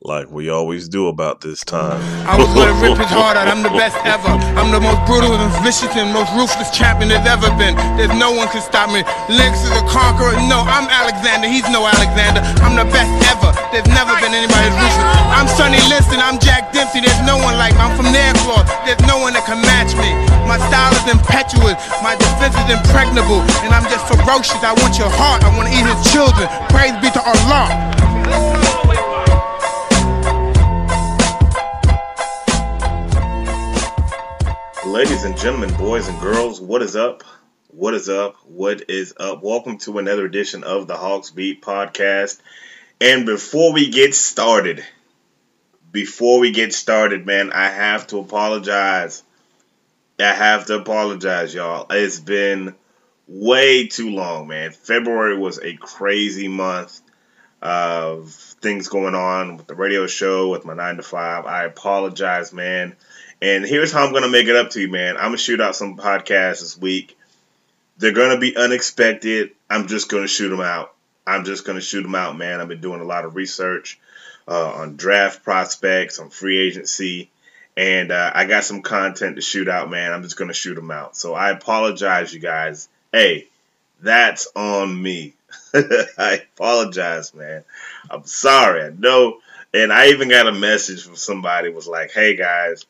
like we always do about this time. I was gonna rip his heart out, I'm the best ever. I'm the most brutal and vicious and most ruthless champion there's ever been. There's no one can stop me. Lennox is a conqueror. No, I'm Alexander, he's no Alexander. I'm the best ever. There's never been anybody ruthless. I'm Sonny Liston, I'm Jack Dempsey. There's no one like me. I'm from Nairclaw. There's no one that can match me. My style is impetuous, my defense is impregnable, and I'm just ferocious. I want your heart, I want to eat his children. Praise be to Allah. Ladies and gentlemen, boys and girls, what is up? What is up? What is up? Welcome to another edition of the Hawks Beat podcast. And before we get started, before we get started, man, I have to apologize. I have to apologize, y'all. It's been way too long, man. February was a crazy month of things going on with the radio show, with my 9 to 5. I apologize, man. And here's how I'm going to make it up to you, man. I'm going to shoot out some podcasts this week. They're going to be unexpected. I'm just going to shoot them out. I'm just going to shoot them out, man. I've been doing a lot of research uh, on draft prospects, on free agency, and uh, I got some content to shoot out, man. I'm just going to shoot them out. So I apologize, you guys. Hey, that's on me. I apologize, man. I'm sorry. I know. And I even got a message from somebody was like, "Hey guys,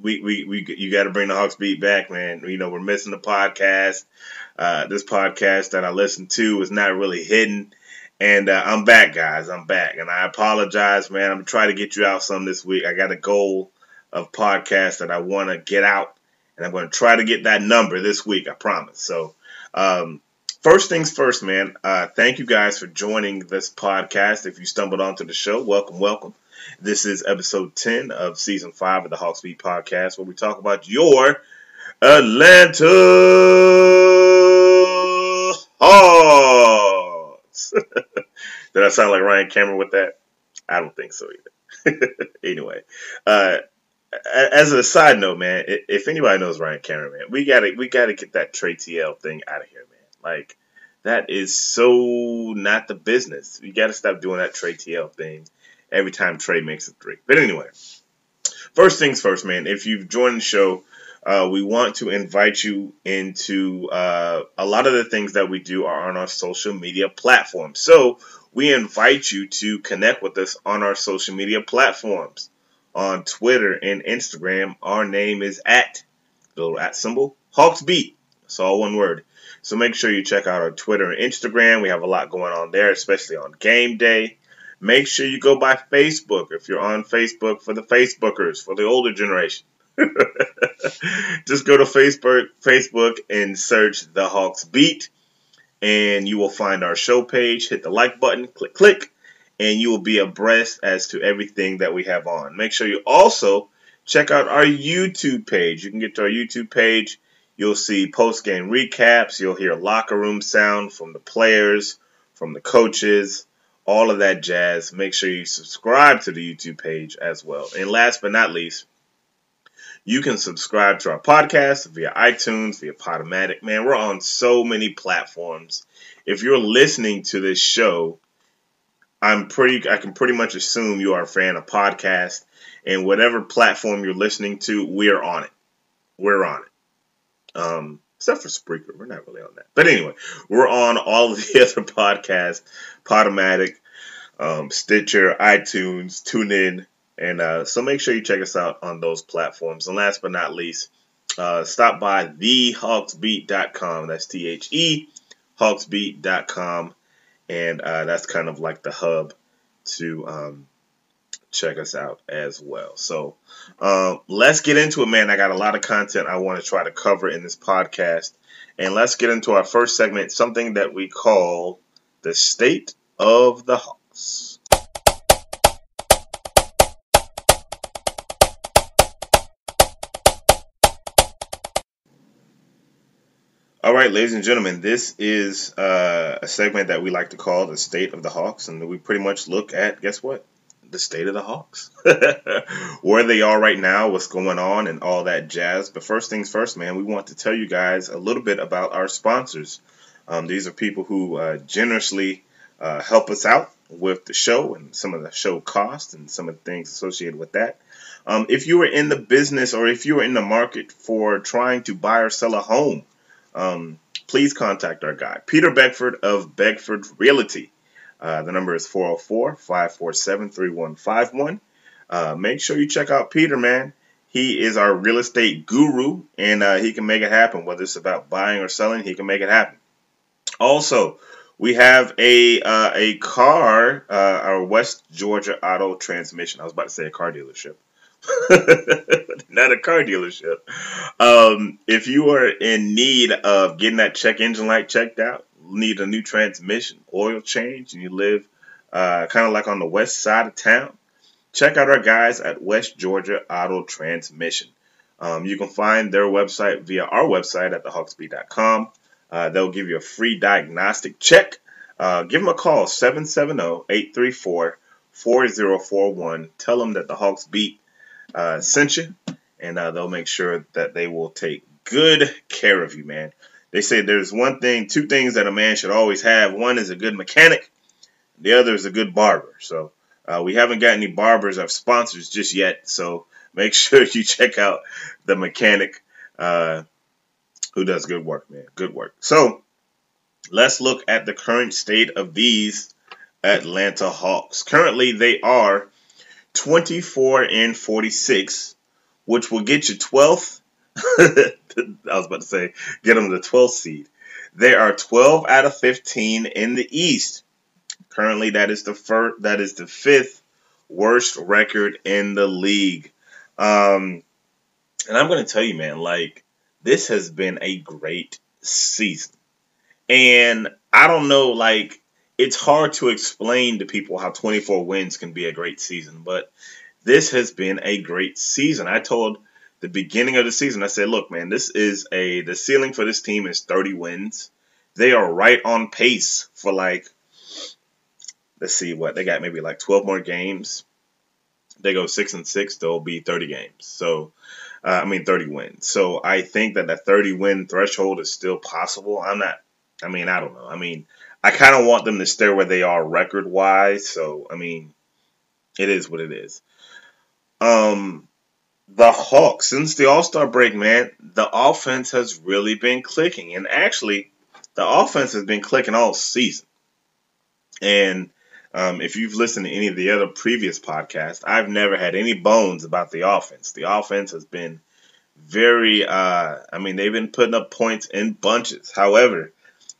we, we, we you got to bring the Hawks beat back, man. You know, we're missing the podcast. Uh, this podcast that I listen to is not really hidden. And uh, I'm back, guys. I'm back. And I apologize, man. I'm trying to get you out some this week. I got a goal of podcasts that I want to get out. And I'm going to try to get that number this week, I promise. So, um, first things first, man. Uh, thank you guys for joining this podcast. If you stumbled onto the show, welcome, welcome. This is episode 10 of season 5 of the Hawks Beat podcast, where we talk about your Atlanta Hawks. Did I sound like Ryan Cameron with that? I don't think so either. anyway, uh, as a side note, man, if anybody knows Ryan Cameron, man, we gotta we gotta get that Trae TL thing out of here, man. Like that is so not the business. You gotta stop doing that Trae TL thing every time Trae makes a three. But anyway, first things first, man. If you've joined the show, uh, we want to invite you into uh, a lot of the things that we do are on our social media platforms. So we invite you to connect with us on our social media platforms. On Twitter and Instagram, our name is at the little at symbol Hawks Beat. It's all one word. So make sure you check out our Twitter and Instagram. We have a lot going on there, especially on game day. Make sure you go by Facebook if you're on Facebook for the Facebookers, for the older generation. Just go to Facebook, Facebook and search the Hawks Beat, and you will find our show page. Hit the like button, click, click, and you will be abreast as to everything that we have on. Make sure you also check out our YouTube page. You can get to our YouTube page. You'll see post game recaps. You'll hear locker room sound from the players, from the coaches all of that jazz. Make sure you subscribe to the YouTube page as well. And last but not least, you can subscribe to our podcast via iTunes, via Podomatic. Man, we're on so many platforms. If you're listening to this show, I'm pretty I can pretty much assume you are a fan of podcast and whatever platform you're listening to, we're on it. We're on it. Um, except for Spreaker. We're not really on that. But anyway, we're on all of the other podcasts, Podomatic, um, Stitcher, iTunes, TuneIn, and uh, so make sure you check us out on those platforms. And last but not least, uh, stop by thehawksbeat.com. That's T H E hawksbeat.com. And uh, that's kind of like the hub to um, check us out as well. So uh, let's get into it, man. I got a lot of content I want to try to cover in this podcast. And let's get into our first segment, something that we call the state of the Hawks. All right, ladies and gentlemen, this is uh, a segment that we like to call the State of the Hawks, and we pretty much look at guess what? The state of the Hawks, where they are right now, what's going on, and all that jazz. But first things first, man, we want to tell you guys a little bit about our sponsors. Um, these are people who uh, generously uh, help us out with the show and some of the show costs and some of the things associated with that. Um, if you are in the business or if you are in the market for trying to buy or sell a home, um, please contact our guy, Peter Beckford of Beckford Realty. Uh, the number is 404 547 3151. Uh, make sure you check out Peter, man. He is our real estate guru and uh, he can make it happen. Whether it's about buying or selling, he can make it happen. Also, we have a uh, a car, uh, our West Georgia Auto Transmission. I was about to say a car dealership. Not a car dealership. Um, if you are in need of getting that check engine light checked out, need a new transmission, oil change, and you live uh, kind of like on the west side of town, check out our guys at West Georgia Auto Transmission. Um, you can find their website via our website at thehawksbeat.com. Uh, they'll give you a free diagnostic check. Uh, give them a call, 770 834 4041. Tell them that the Hawks Beat uh, sent you, and uh, they'll make sure that they will take good care of you, man. They say there's one thing, two things that a man should always have. One is a good mechanic, the other is a good barber. So uh, we haven't got any barbers or sponsors just yet. So make sure you check out the mechanic uh, who does good work, man. Good work. So let's look at the current state of these Atlanta Hawks. Currently, they are 24 and 46, which will get you 12th. I was about to say, get them the 12th seed. They are 12 out of 15 in the East. Currently, that is the first, that is the fifth worst record in the league. Um, and I'm going to tell you, man, like this has been a great season. And I don't know, like, it's hard to explain to people how 24 wins can be a great season, but this has been a great season. I told the beginning of the season, I said, look, man, this is a, the ceiling for this team is 30 wins. They are right on pace for like, let's see what, they got maybe like 12 more games. They go six and six, they'll be 30 games. So, uh, I mean, 30 wins. So I think that that 30 win threshold is still possible. I'm not, I mean, I don't know. I mean, I kind of want them to stay where they are record wise. So, I mean, it is what it is. Um, the Hawks, since the All Star break, man, the offense has really been clicking. And actually, the offense has been clicking all season. And um, if you've listened to any of the other previous podcasts, I've never had any bones about the offense. The offense has been very, uh, I mean, they've been putting up points in bunches. However,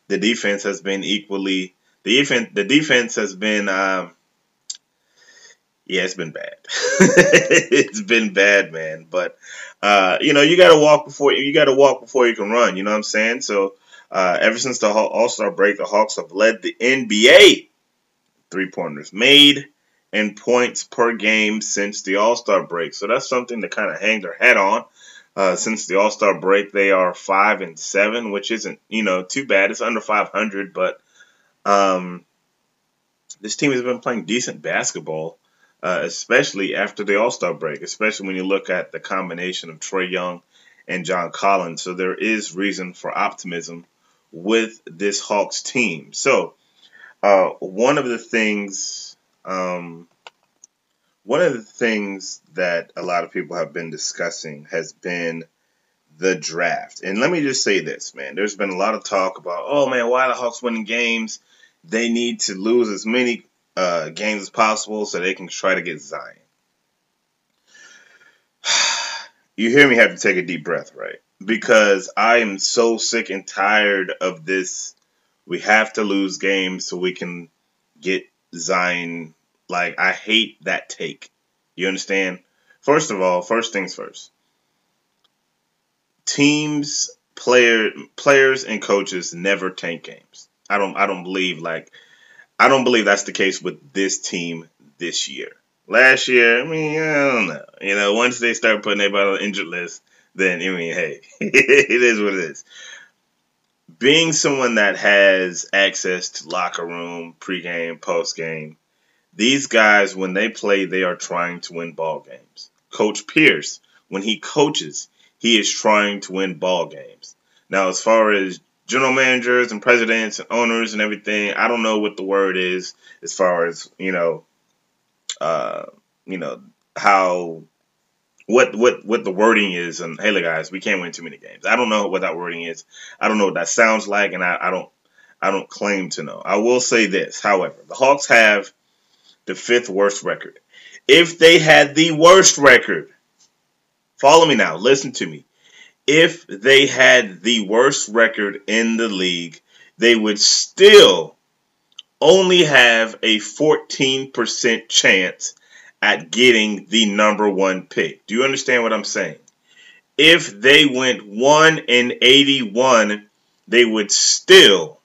the defense has been equally the defense. The defense has been, um, yeah, it's been bad. it's been bad, man. But uh, you know, you got to walk before you got to walk before you can run. You know what I'm saying? So uh, ever since the All Star break, the Hawks have led the NBA three pointers made and points per game since the All Star break. So that's something to kind of hang their head on. Uh, since the All Star break, they are five and seven, which isn't you know too bad. It's under 500, but um, this team has been playing decent basketball, uh, especially after the All Star break. Especially when you look at the combination of Trae Young and John Collins. So there is reason for optimism with this Hawks team. So uh, one of the things, um, one of the things that a lot of people have been discussing has been the draft. And let me just say this, man. There's been a lot of talk about, oh man, why the Hawks winning games? They need to lose as many uh, games as possible so they can try to get Zion. you hear me have to take a deep breath, right? Because I am so sick and tired of this we have to lose games so we can get Zion. Like, I hate that take. You understand? First of all, first things first. Teams, player, players, and coaches never tank games. I don't. I don't believe like. I don't believe that's the case with this team this year. Last year, I mean, I don't know. You know, once they start putting everybody on the injured list, then I mean, hey, it is what it is being someone that has access to locker room, pregame, postgame, these guys, when they play, they are trying to win ball games. Coach Pierce, when he coaches, he is trying to win ball games. Now, as far as general managers and presidents and owners and everything, I don't know what the word is as far as you know, uh, you know how what what what the wording is and hey look guys we can't win too many games. I don't know what that wording is. I don't know what that sounds like and i, I don't i don't claim to know. I will say this however the hawks have the fifth worst record. If they had the worst record follow me now listen to me. If they had the worst record in the league they would still only have a 14% chance at getting the number one pick. Do you understand what I'm saying? If they went 1 and 81, they would still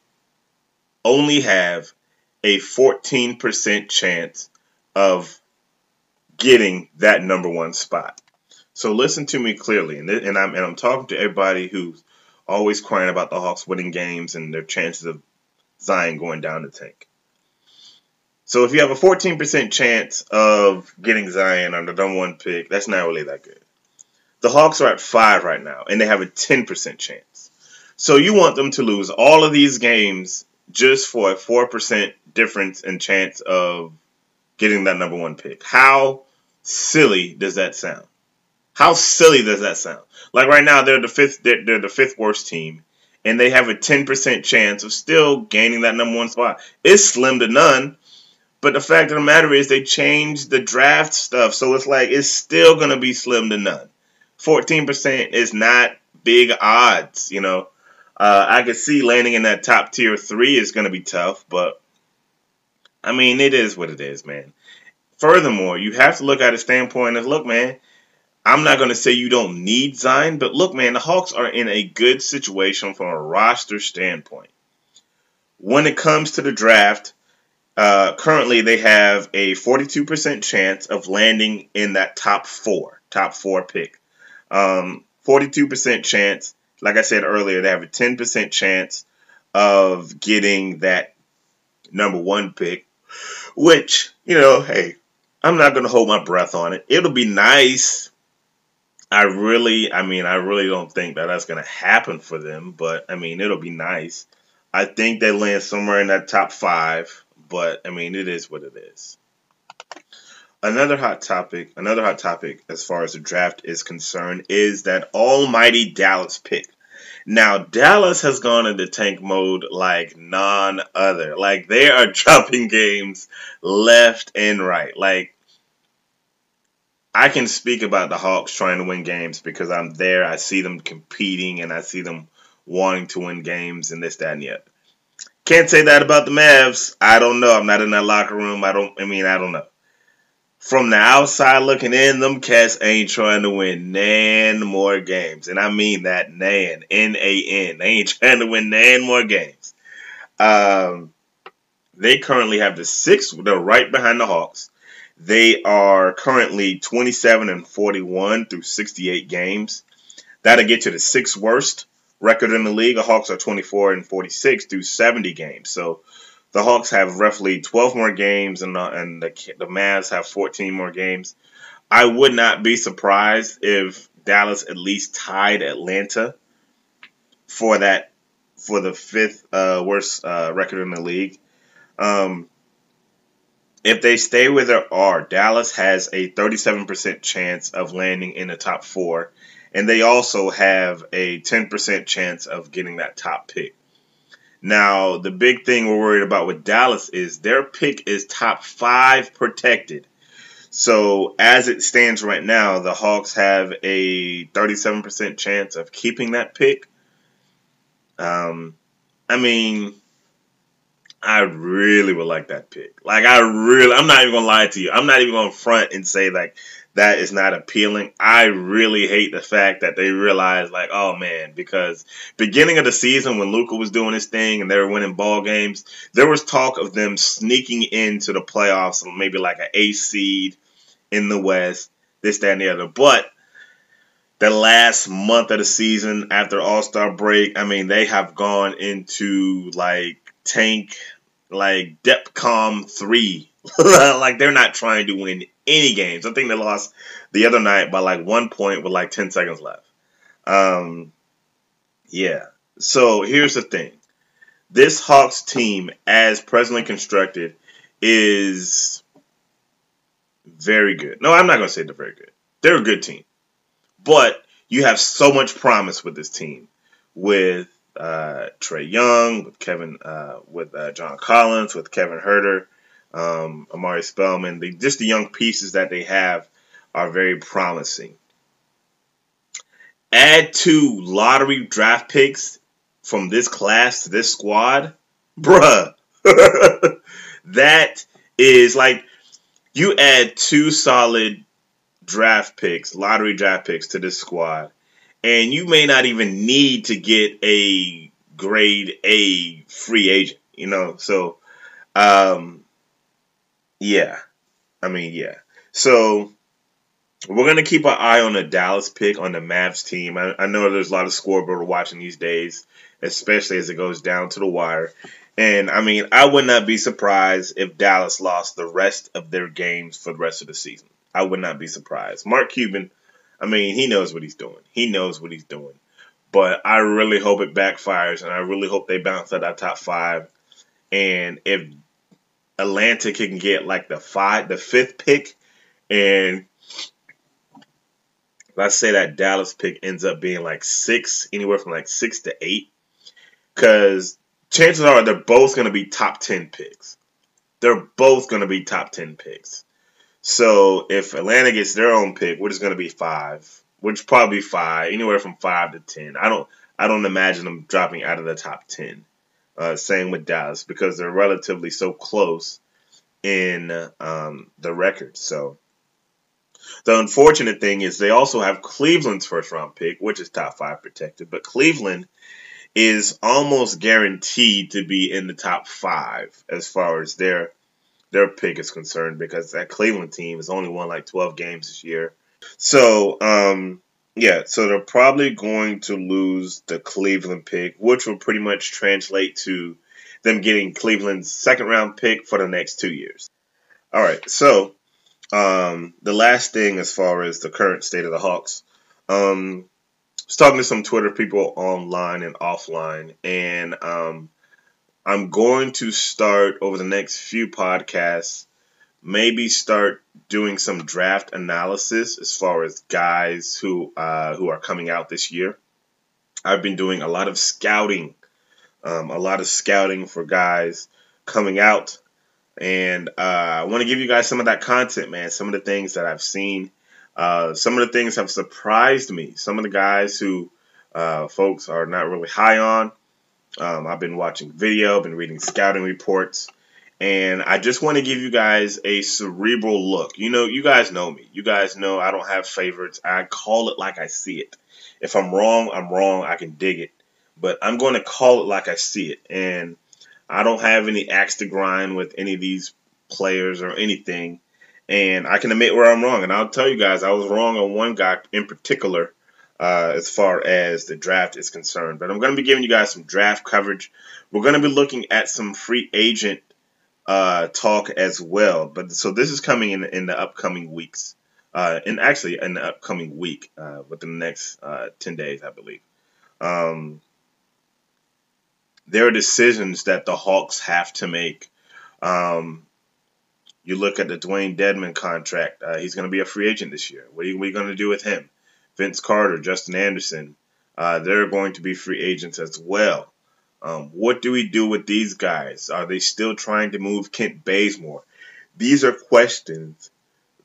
only have a 14% chance of getting that number one spot. So listen to me clearly, and, and I'm and I'm talking to everybody who's always crying about the Hawks winning games and their chances of Zion going down the tank. So if you have a 14% chance of getting Zion on the number one pick, that's not really that good. The Hawks are at five right now, and they have a 10% chance. So you want them to lose all of these games just for a 4% difference in chance of getting that number one pick. How silly does that sound? How silly does that sound? Like right now, they're the fifth. They're, they're the fifth worst team, and they have a 10% chance of still gaining that number one spot. It's slim to none but the fact of the matter is, they changed the draft stuff, so it's like it's still gonna be slim to none. Fourteen percent is not big odds, you know. Uh, I could see landing in that top tier three is gonna be tough, but I mean, it is what it is, man. Furthermore, you have to look at a standpoint of look, man. I'm not going to say you don't need Zion, but look, man, the Hawks are in a good situation from a roster standpoint. When it comes to the draft, uh, currently, they have a 42% chance of landing in that top four, top four pick. Um, 42% chance. Like I said earlier, they have a 10% chance of getting that number one pick, which, you know, hey, I'm not going to hold my breath on it. It'll be nice. I really, I mean, I really don't think that that's going to happen for them, but I mean, it'll be nice. I think they land somewhere in that top five but I mean, it is what it is. Another hot topic, another hot topic as far as the draft is concerned, is that almighty Dallas pick. Now, Dallas has gone into tank mode like none other. Like, they are dropping games left and right. Like, I can speak about the Hawks trying to win games because I'm there. I see them competing and I see them wanting to win games and this, that, and the other. Can't say that about the Mavs. I don't know. I'm not in that locker room. I don't. I mean, I don't know. From the outside looking in, them cats ain't trying to win nan more games, and I mean that nan, N A N. They ain't trying to win nan more games. Um, they currently have the sixth. They're right behind the Hawks. They are currently 27 and 41 through 68 games. That'll get you the sixth worst record in the league. The Hawks are 24 and 46 through 70 games. So the Hawks have roughly 12 more games, and the, and the, the Mavs have 14 more games. I would not be surprised if Dallas at least tied Atlanta for that for the fifth uh, worst uh, record in the league. Um, if they stay where they are, Dallas has a 37% chance of landing in the top four and they also have a 10% chance of getting that top pick. Now, the big thing we're worried about with Dallas is their pick is top five protected. So, as it stands right now, the Hawks have a 37% chance of keeping that pick. Um, I mean, I really would like that pick. Like, I really, I'm not even gonna lie to you. I'm not even gonna front and say like that is not appealing. I really hate the fact that they realized like, oh man, because beginning of the season when Luka was doing his thing and they were winning ball games, there was talk of them sneaking into the playoffs, maybe like an A seed in the West, this, that, and the other. But the last month of the season after All Star break, I mean, they have gone into like tank, like DEFCON 3. like they're not trying to win any games. I think they lost the other night by like one point with like 10 seconds left. Um, yeah. So here's the thing this Hawks team, as presently constructed, is very good. No, I'm not going to say they're very good. They're a good team. But you have so much promise with this team with uh, Trae Young, with Kevin, uh, with uh, John Collins, with Kevin Huerter, um, Omari Spellman. The, just the young pieces that they have are very promising. Add two lottery draft picks from this class to this squad, bruh. that is like you add two solid draft picks, lottery draft picks to this squad, and you may not even need to get a grade A free agent, you know. So, um, yeah, I mean, yeah. So we're gonna keep an eye on the Dallas pick on the Mavs team. I, I know there's a lot of scoreboard watching these days especially as it goes down to the wire. And I mean, I would not be surprised if Dallas lost the rest of their games for the rest of the season. I would not be surprised. Mark Cuban, I mean, he knows what he's doing. He knows what he's doing. But I really hope it backfires, and I really hope they bounce out that top five. And if Atlanta can get like the five, the fifth pick, and let's say that Dallas pick ends up being like six, anywhere from like six to eight, because chances are they're both going to be top 10 picks. They're both going to be top 10 picks. So if Atlanta gets their own pick, which is going to be five, which probably five, anywhere from five to ten. I don't, I don't imagine them dropping out of the top ten. Uh, same with Dallas because they're relatively so close in um, the record. So the unfortunate thing is they also have Cleveland's first round pick, which is top five protected, but Cleveland is almost guaranteed to be in the top five as far as their their pick is concerned because that Cleveland team has only won like 12 games this year. So, um, yeah, so they're probably going to lose the Cleveland pick, which will pretty much translate to them getting Cleveland's second round pick for the next two years. All right, so um, the last thing as far as the current state of the Hawks, um, was talking to some Twitter people online and offline, and um, I'm going to start over the next few podcasts, maybe start doing some draft analysis as far as guys who uh, who are coming out this year. I've been doing a lot of scouting, um, a lot of scouting for guys coming out, and uh, I want to give you guys some of that content, man. Some of the things that I've seen uh, some of the things have surprised me. Some of the guys who uh, folks are not really high on. Um, I've been watching video, been reading scouting reports, and I just want to give you guys a cerebral look. You know, you guys know me. You guys know I don't have favorites. I call it like I see it. If I'm wrong, I'm wrong. I can dig it. But I'm going to call it like I see it. And I don't have any axe to grind with any of these players or anything. And I can admit where I'm wrong. And I'll tell you guys, I was wrong on one guy in particular uh, as far as the draft is concerned. But I'm going to be giving you guys some draft coverage. We're going to be looking at some free agent uh, talk as well. But so this is coming in in the upcoming weeks. Uh, and actually in the upcoming week, uh, within the next uh, 10 days, I believe. Um, there are decisions that the Hawks have to make. Um, you look at the Dewayne Dedmon contract. Uh, he's going to be a free agent this year. What are you, you going to do with him? Vince Carter, Justin Anderson, uh, they're going to be free agents as well. Um, what do we do with these guys? Are they still trying to move Kent Bazemore? These are questions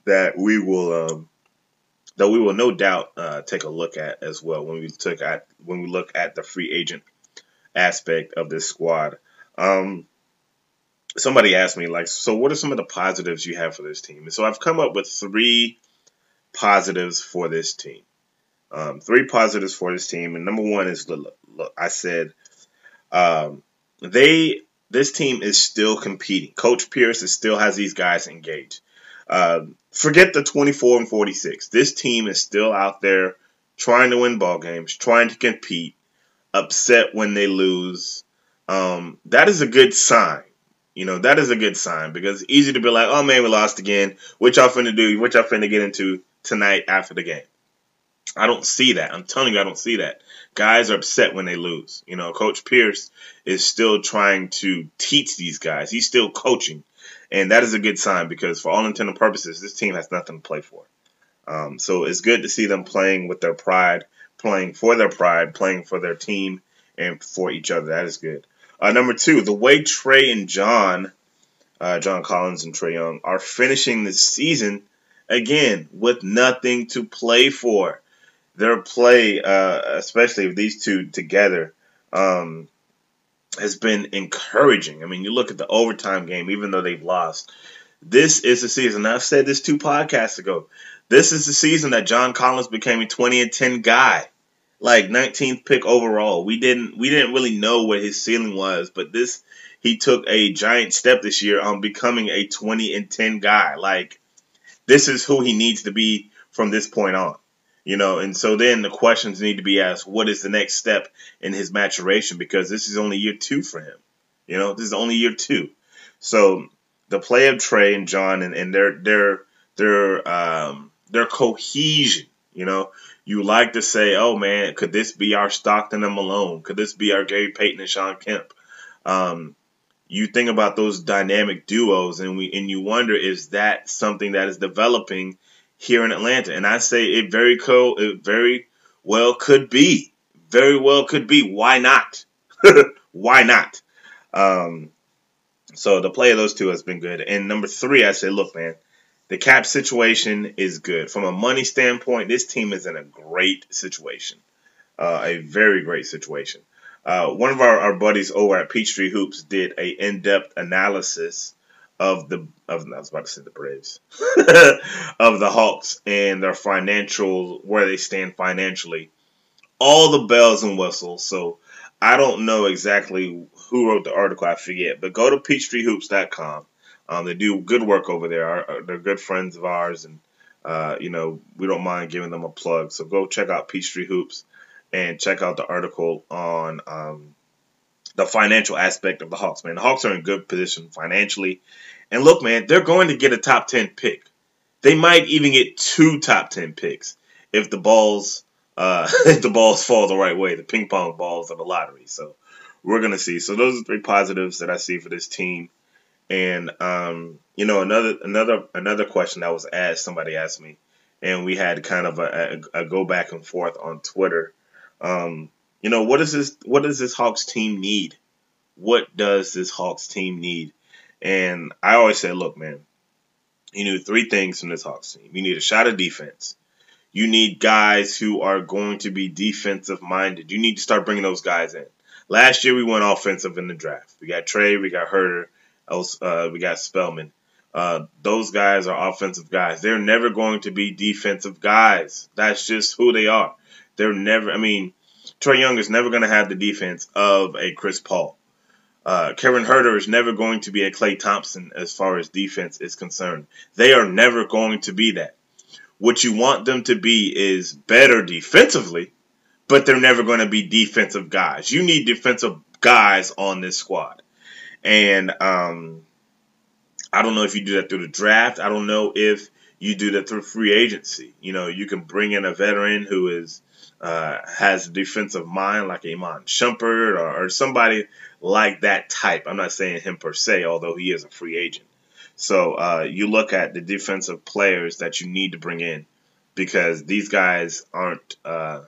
that we will um, that we will no doubt uh, take a look at as well when we took at when we look at the free agent aspect of this squad. Um, somebody asked me like, so what are some of the positives you have for this team? And so I've come up with three positives for this team. Um, three positives for this team, and number one is look, I said um, they this team is still competing. Coach Pierce is still has these guys engaged. Uh, forget the 24 and 46. This team is still out there trying to win ball games, trying to compete, upset when they lose. Um, that is a good sign. You know, that is a good sign because it's easy to be like, oh man, we lost again. What y'all finna do? What y'all finna get into tonight after the game? I don't see that. I'm telling you, I don't see that. Guys are upset when they lose. You know, Coach Pierce is still trying to teach these guys. He's still coaching. And that is a good sign because, for all intended purposes, this team has nothing to play for. Um, so it's good to see them playing with their pride, playing for their pride, playing for their team, and for each other. That is good. Uh, number two, the way Trae and John, uh, John Collins and Trae Young, are finishing the season again with nothing to play for. Their play, uh, especially with these two together, um, has been encouraging. I mean, you look at the overtime game, even though they've lost. This is the season. I've said this two podcasts ago. This is the season that John Collins became a 20 and 10 guy, like 19th pick overall. We didn't we didn't really know what his ceiling was, but this he took a giant step this year on becoming a 20 and 10 guy. Like this is who he needs to be from this point on. You know, and so then the questions need to be asked what is the next step in his maturation? Because this is only year two for him. You know, this is only year two. So the play of Trae and John and, and their their their um their cohesion, you know, you like to say, oh man, could this be our Stockton and Malone? Could this be our Gary Payton and Shawn Kemp? Um, you think about those dynamic duos and we and you wonder is that something that is developing here in Atlanta. And I say it very co it very well could be. Very well could be. Why not? Why not? Um, so the play of those two has been good. And number three, I say, look, man, the cap situation is good. From a money standpoint, this team is in a great situation. Uh, a very great situation. Uh, one of our, our buddies over at Peachtree Hoops did a in-depth analysis of the of I was about to say the Braves of the Hawks and their financial where they stand financially. All the bells and whistles. So I don't know exactly who wrote the article. I forget, but go to peachtreehoops.com. Um, they do good work over there. They're good friends of ours, and uh, you know we don't mind giving them a plug. So go check out Peachtree Hoops and check out the article on um, the financial aspect of the Hawks. Man, the Hawks are in good position financially, and look, man, they're going to get a top 10 pick. They might even get two top 10 picks if the balls uh, if the balls fall the right way, the ping pong balls of the lottery. So we're gonna see. So those are three positives that I see for this team. And um, you know, another another another question that was asked, somebody asked me, and we had kind of a, a, a go back and forth on Twitter. Um, you know, what does this what does this Hawks team need? What does this Hawks team need? And I always say, look, man, you need three things from this Hawks team. You need a shot of defense. You need guys who are going to be defensive minded. You need to start bringing those guys in. Last year we went offensive in the draft. We got Trae, we got Huerter, uh, we got Spellman. Uh, those guys are offensive guys. They're never going to be defensive guys. That's just who they are. They're never. I mean, Trae Young is never going to have the defense of a Chris Paul. Uh, Kevin Huerter is never going to be a Klay Thompson as far as defense is concerned. They are never going to be that. What you want them to be is better defensively, but they're never going to be defensive guys. You need defensive guys on this squad. And um, I don't know if you do that through the draft. I don't know if you do that through free agency. You know, you can bring in a veteran who is uh, has a defensive mind like Iman Shumpert or, or somebody like that type. I'm not saying him per se, although he is a free agent. So uh, you look at the defensive players that you need to bring in because these guys aren't. Uh,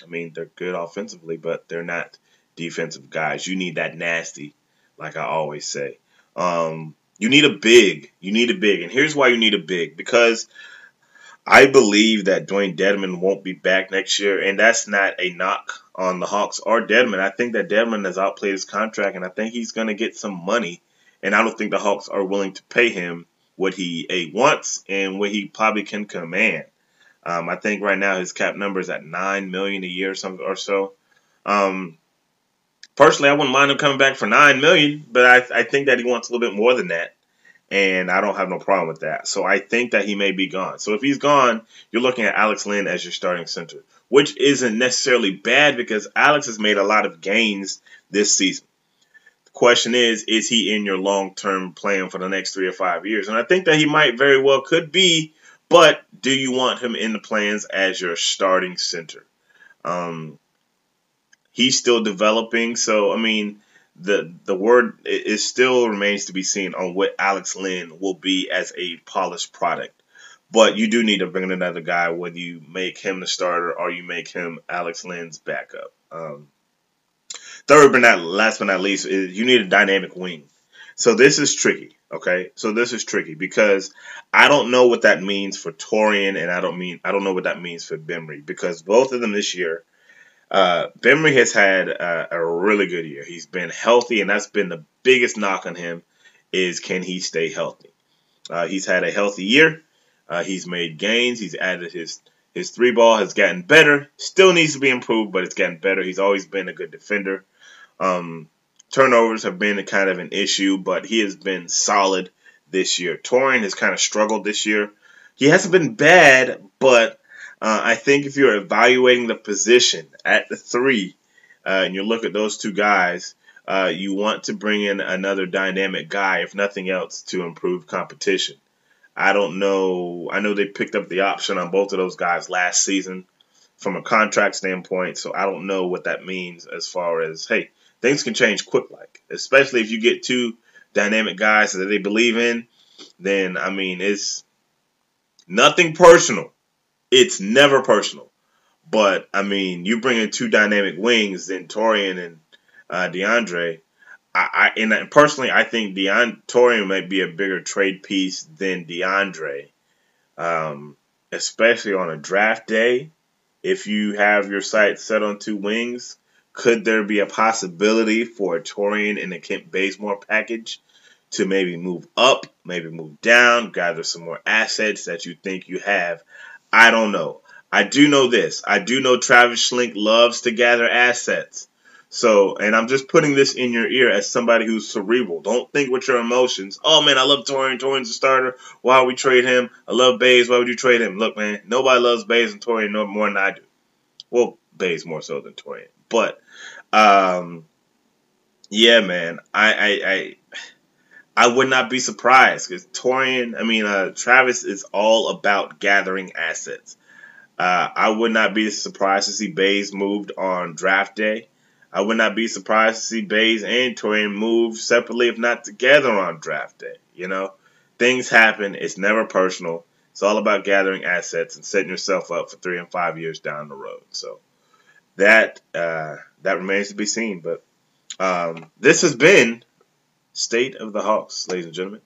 I mean, they're good offensively, but they're not defensive guys. You need that nasty, like I always say. Um, you need a big. You need a big, and here's why you need a big because I believe that Dewayne Dedmon won't be back next year, and that's not a knock on the Hawks or Dedmon. I think that Dedmon has outplayed his contract, and I think he's going to get some money. And I don't think the Hawks are willing to pay him what he a wants and what he probably can command. Um, I think right now his cap number is at nine million a year or something or so. Um, personally, I wouldn't mind him coming back for nine million, but I, I think that he wants a little bit more than that. And I don't have no problem with that. So I think that he may be gone. So if he's gone, you're looking at Alex Len as your starting center, which isn't necessarily bad because Alex has made a lot of gains this season. The question is, is he in your long term plan for the next three or five years? And I think that he might very well could be, but do you want him in the plans as your starting center? Um, he's still developing, so I mean the the word it, still remains to be seen on what Alex Len will be as a polished product. But you do need to bring in another guy, whether you make him the starter or you make him Alex Len's backup. Um, third, but not last but not least, is you need a dynamic wing. So this is tricky. Okay, so this is tricky because I don't know what that means for Taurean, and I don't mean I don't know what that means for Bembry because both of them this year uh, Bembry has had a, a really good year. He's been healthy, and that's been the biggest knock on him is can he stay healthy? Uh, he's had a healthy year. Uh, he's made gains. He's added his his three ball has gotten better. Still needs to be improved, but it's gotten better. He's always been a good defender. Um, turnovers have been a kind of an issue, but he has been solid this year. Taurean has kind of struggled this year. He hasn't been bad, but uh, I think if you're evaluating the position at the three, uh, and you look at those two guys, uh, you want to bring in another dynamic guy, if nothing else, to improve competition. I don't know. I know they picked up the option on both of those guys last season from a contract standpoint, so I don't know what that means as far as hey, things can change quick, like especially if you get two dynamic guys that they believe in. Then I mean, it's nothing personal it's never personal. But I mean, you bring in two dynamic wings, then Taurean and uh, DeAndre. I, I and personally, I think Deon Taurean might be a bigger trade piece than DeAndre, um, especially on a draft day. If you have your sights set on two wings, could there be a possibility for a Taurean and a Kent Bazemore package to maybe move up, maybe move down, gather some more assets that you think you have? I don't know. I do know this. I do know Travis Schlenk loves to gather assets. So, and I'm just putting this in your ear as somebody who's cerebral. Don't think with your emotions. Oh man, I love Taurean. Taurean's a starter. Why would we trade him? I love Bays. Why would you trade him? Look, man, nobody loves Bays and Taurean no more than I do. Well, Bays more so than Taurean. But, um, yeah, man, I, I, I I would not be surprised because Taurean, I mean, uh, Travis is all about gathering assets. Uh, I would not be surprised to see Bays moved on draft day. I would not be surprised to see Bays and Taurean move separately, if not together, on draft day. You know, things happen. It's never personal. It's all about gathering assets and setting yourself up for three and five years down the road. So that uh, that remains to be seen. But um, this has been State of the Hawks, ladies and gentlemen,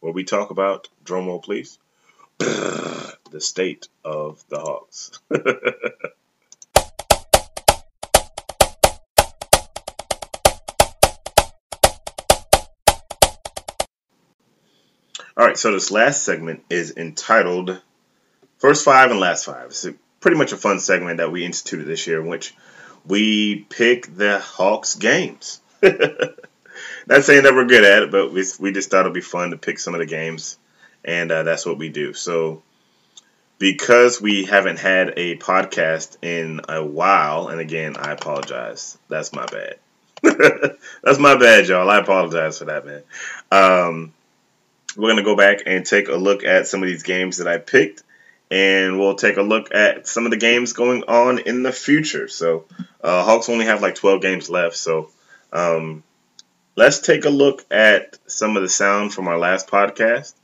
where we talk about, drum roll please, the state of the Hawks. All right, so this last segment is entitled First Five and Last Five. It's pretty much a fun segment that we instituted this year in which we pick the Hawks games. not saying that we're good at it, but we we just thought it'd be fun to pick some of the games, and uh, that's what we do. So because we haven't had a podcast in a while, and again, I apologize. That's my bad. that's my bad, y'all. I apologize for that, man. Um, we're gonna go back and take a look at some of these games that I picked, and we'll take a look at some of the games going on in the future. So, uh, Hawks only have like 12 games left, so um, let's take a look at some of the sound from our last podcast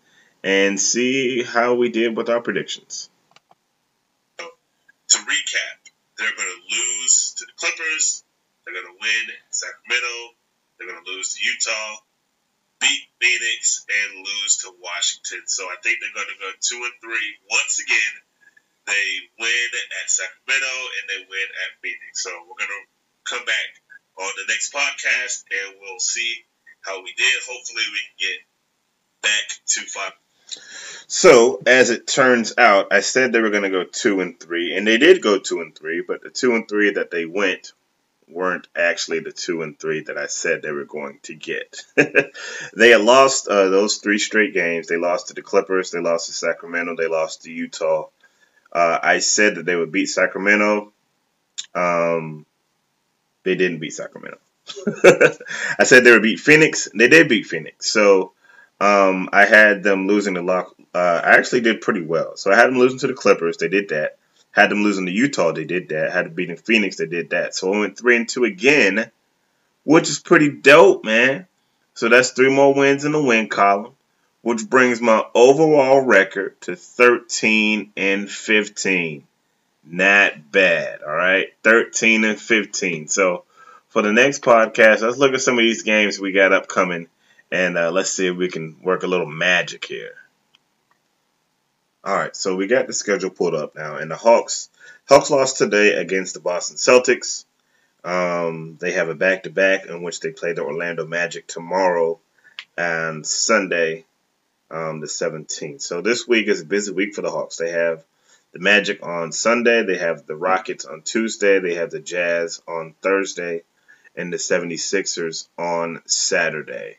and see how we did with our predictions. To recap, they're going to lose to the Clippers, they're going to win Sacramento, they're going to lose to Utah, beat Phoenix, and lose to Washington. So I think they're going to go two and three once again. They win at Sacramento and they win at Phoenix. So we're going to come back on the next podcast, and we'll see how we did. Hopefully, we can get back to five. So, as it turns out, I said they were going to go two and three, and they did go two and three, but the two and three that they went weren't actually the two and three that I said they were going to get. they had lost uh, those three straight games. They lost to the Clippers, they lost to Sacramento, they lost to Utah. Uh, I said that they would beat Sacramento. Um, they didn't beat Sacramento. I said they would beat Phoenix. They did beat Phoenix. So um, I had them losing the lock. Uh, I actually did pretty well. So I had them losing to the Clippers. They did that. Had them losing to Utah. They did that. Had them beating Phoenix. They did that. So I went three and two again, which is pretty dope, man. So that's three more wins in the win column, which brings my overall record to 13 and 15. Not bad, all right? 13 and 15. So for the next podcast, let's look at some of these games we got upcoming and uh, let's see if we can work a little magic here. All right, so we got the schedule pulled up now, and the Hawks Hawks lost today against the Boston Celtics. Um, they have a back-to-back in which they play the Orlando Magic tomorrow and Sunday, um, the 17th. So this week is a busy week for the Hawks. They have the Magic on Sunday, they have the Rockets on Tuesday, they have the Jazz on Thursday, and the 76ers on Saturday.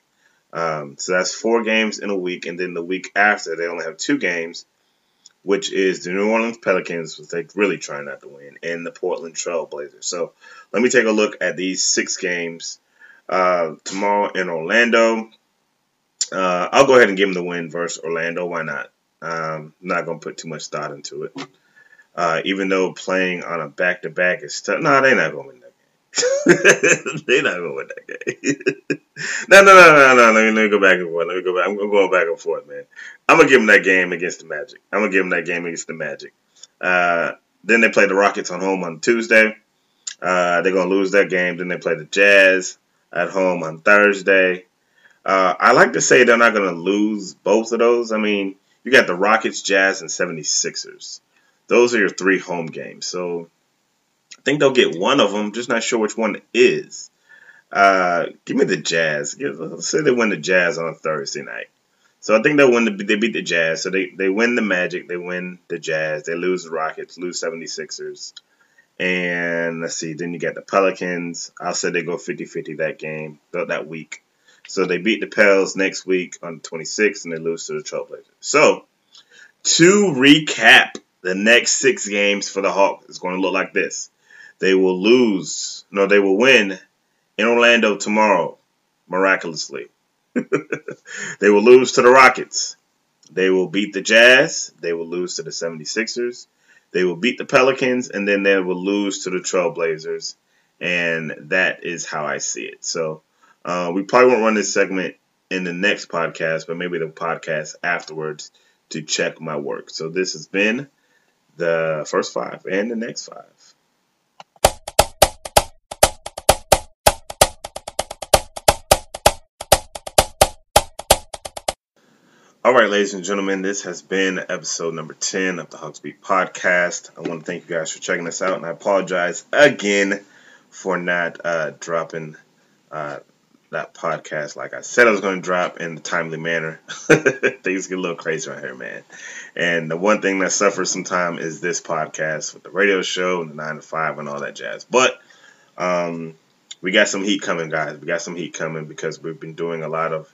Um, so that's four games in a week, and then the week after they only have two games, which is the New Orleans Pelicans, which they really trying not to win, and the Portland Trailblazers. So let me take a look at these six games uh, tomorrow in Orlando. Uh, I'll go ahead and give them the win versus Orlando. Why not? Um, not gonna put too much thought into it. Uh, even though playing on a back to back is tough. No, they're not gonna win that game. they're not gonna win that game. no, no, no, no, no. Let me, let me go back and forth. Let me go back. I'm going back and forth, man. I'm gonna give them that game against the Magic. I'm gonna give them that game against the Magic. Uh, then they play the Rockets on home on Tuesday. Uh, they're gonna lose that game. Then they play the Jazz at home on Thursday. Uh, I like to say they're not gonna lose both of those. I mean, you got the Rockets, Jazz, and 76ers. Those are your three home games. So I think they'll get one of them. Just not sure which one is. Uh, give me the Jazz. Let's say they win the Jazz on a Thursday night. So I think they'll win the, they beat the Jazz. So they, they win the Magic, they win the Jazz, they lose the Rockets, lose 76ers. And let's see, then you got the Pelicans. I'll say they go 50-50 that game, that week. So they beat the Pels next week on the 26th and they lose to the Trailblazers. So to recap, the next six games for the Hawks is going to look like this. They will lose. No, they will win in Orlando tomorrow, miraculously. they will lose to the Rockets. They will beat the Jazz. They will lose to the 76ers. They will beat the Pelicans, and then they will lose to the Trailblazers. And that is how I see it. So uh, we probably won't run this segment in the next podcast, but maybe the podcast afterwards to check my work. So this has been the first five and the next five. All right, ladies and gentlemen, this has been episode number 10 of the Hawks Beat podcast. I want to thank you guys for checking us out, and I apologize again for not uh, dropping uh, that podcast like I said I was going to drop in a timely manner. Things get a little crazy right here, man. And the one thing that suffers sometimes is this podcast with the radio show and the 9 to 5 and all that jazz. But um, we got some heat coming, guys. We got some heat coming because we've been doing a lot of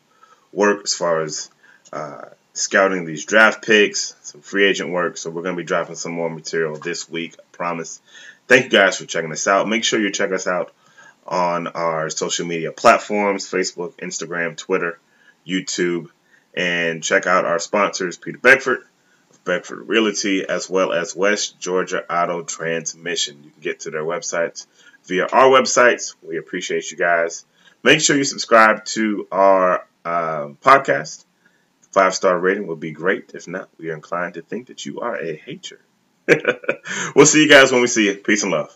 work as far as uh, scouting these draft picks, some free agent work. So we're going to be dropping some more material this week, I promise. Thank you guys for checking us out. Make sure you check us out on our social media platforms Facebook, Instagram, Twitter, YouTube, and check out our sponsors, Peter Beckford of Beckford Realty, as well as West Georgia Auto Transmission. You can get to their websites via our websites. We appreciate you guys. Make sure you subscribe to our um, podcast Five star rating would be great. If not, we are inclined to think that you are a hater. we'll see you guys when we see you. Peace and love.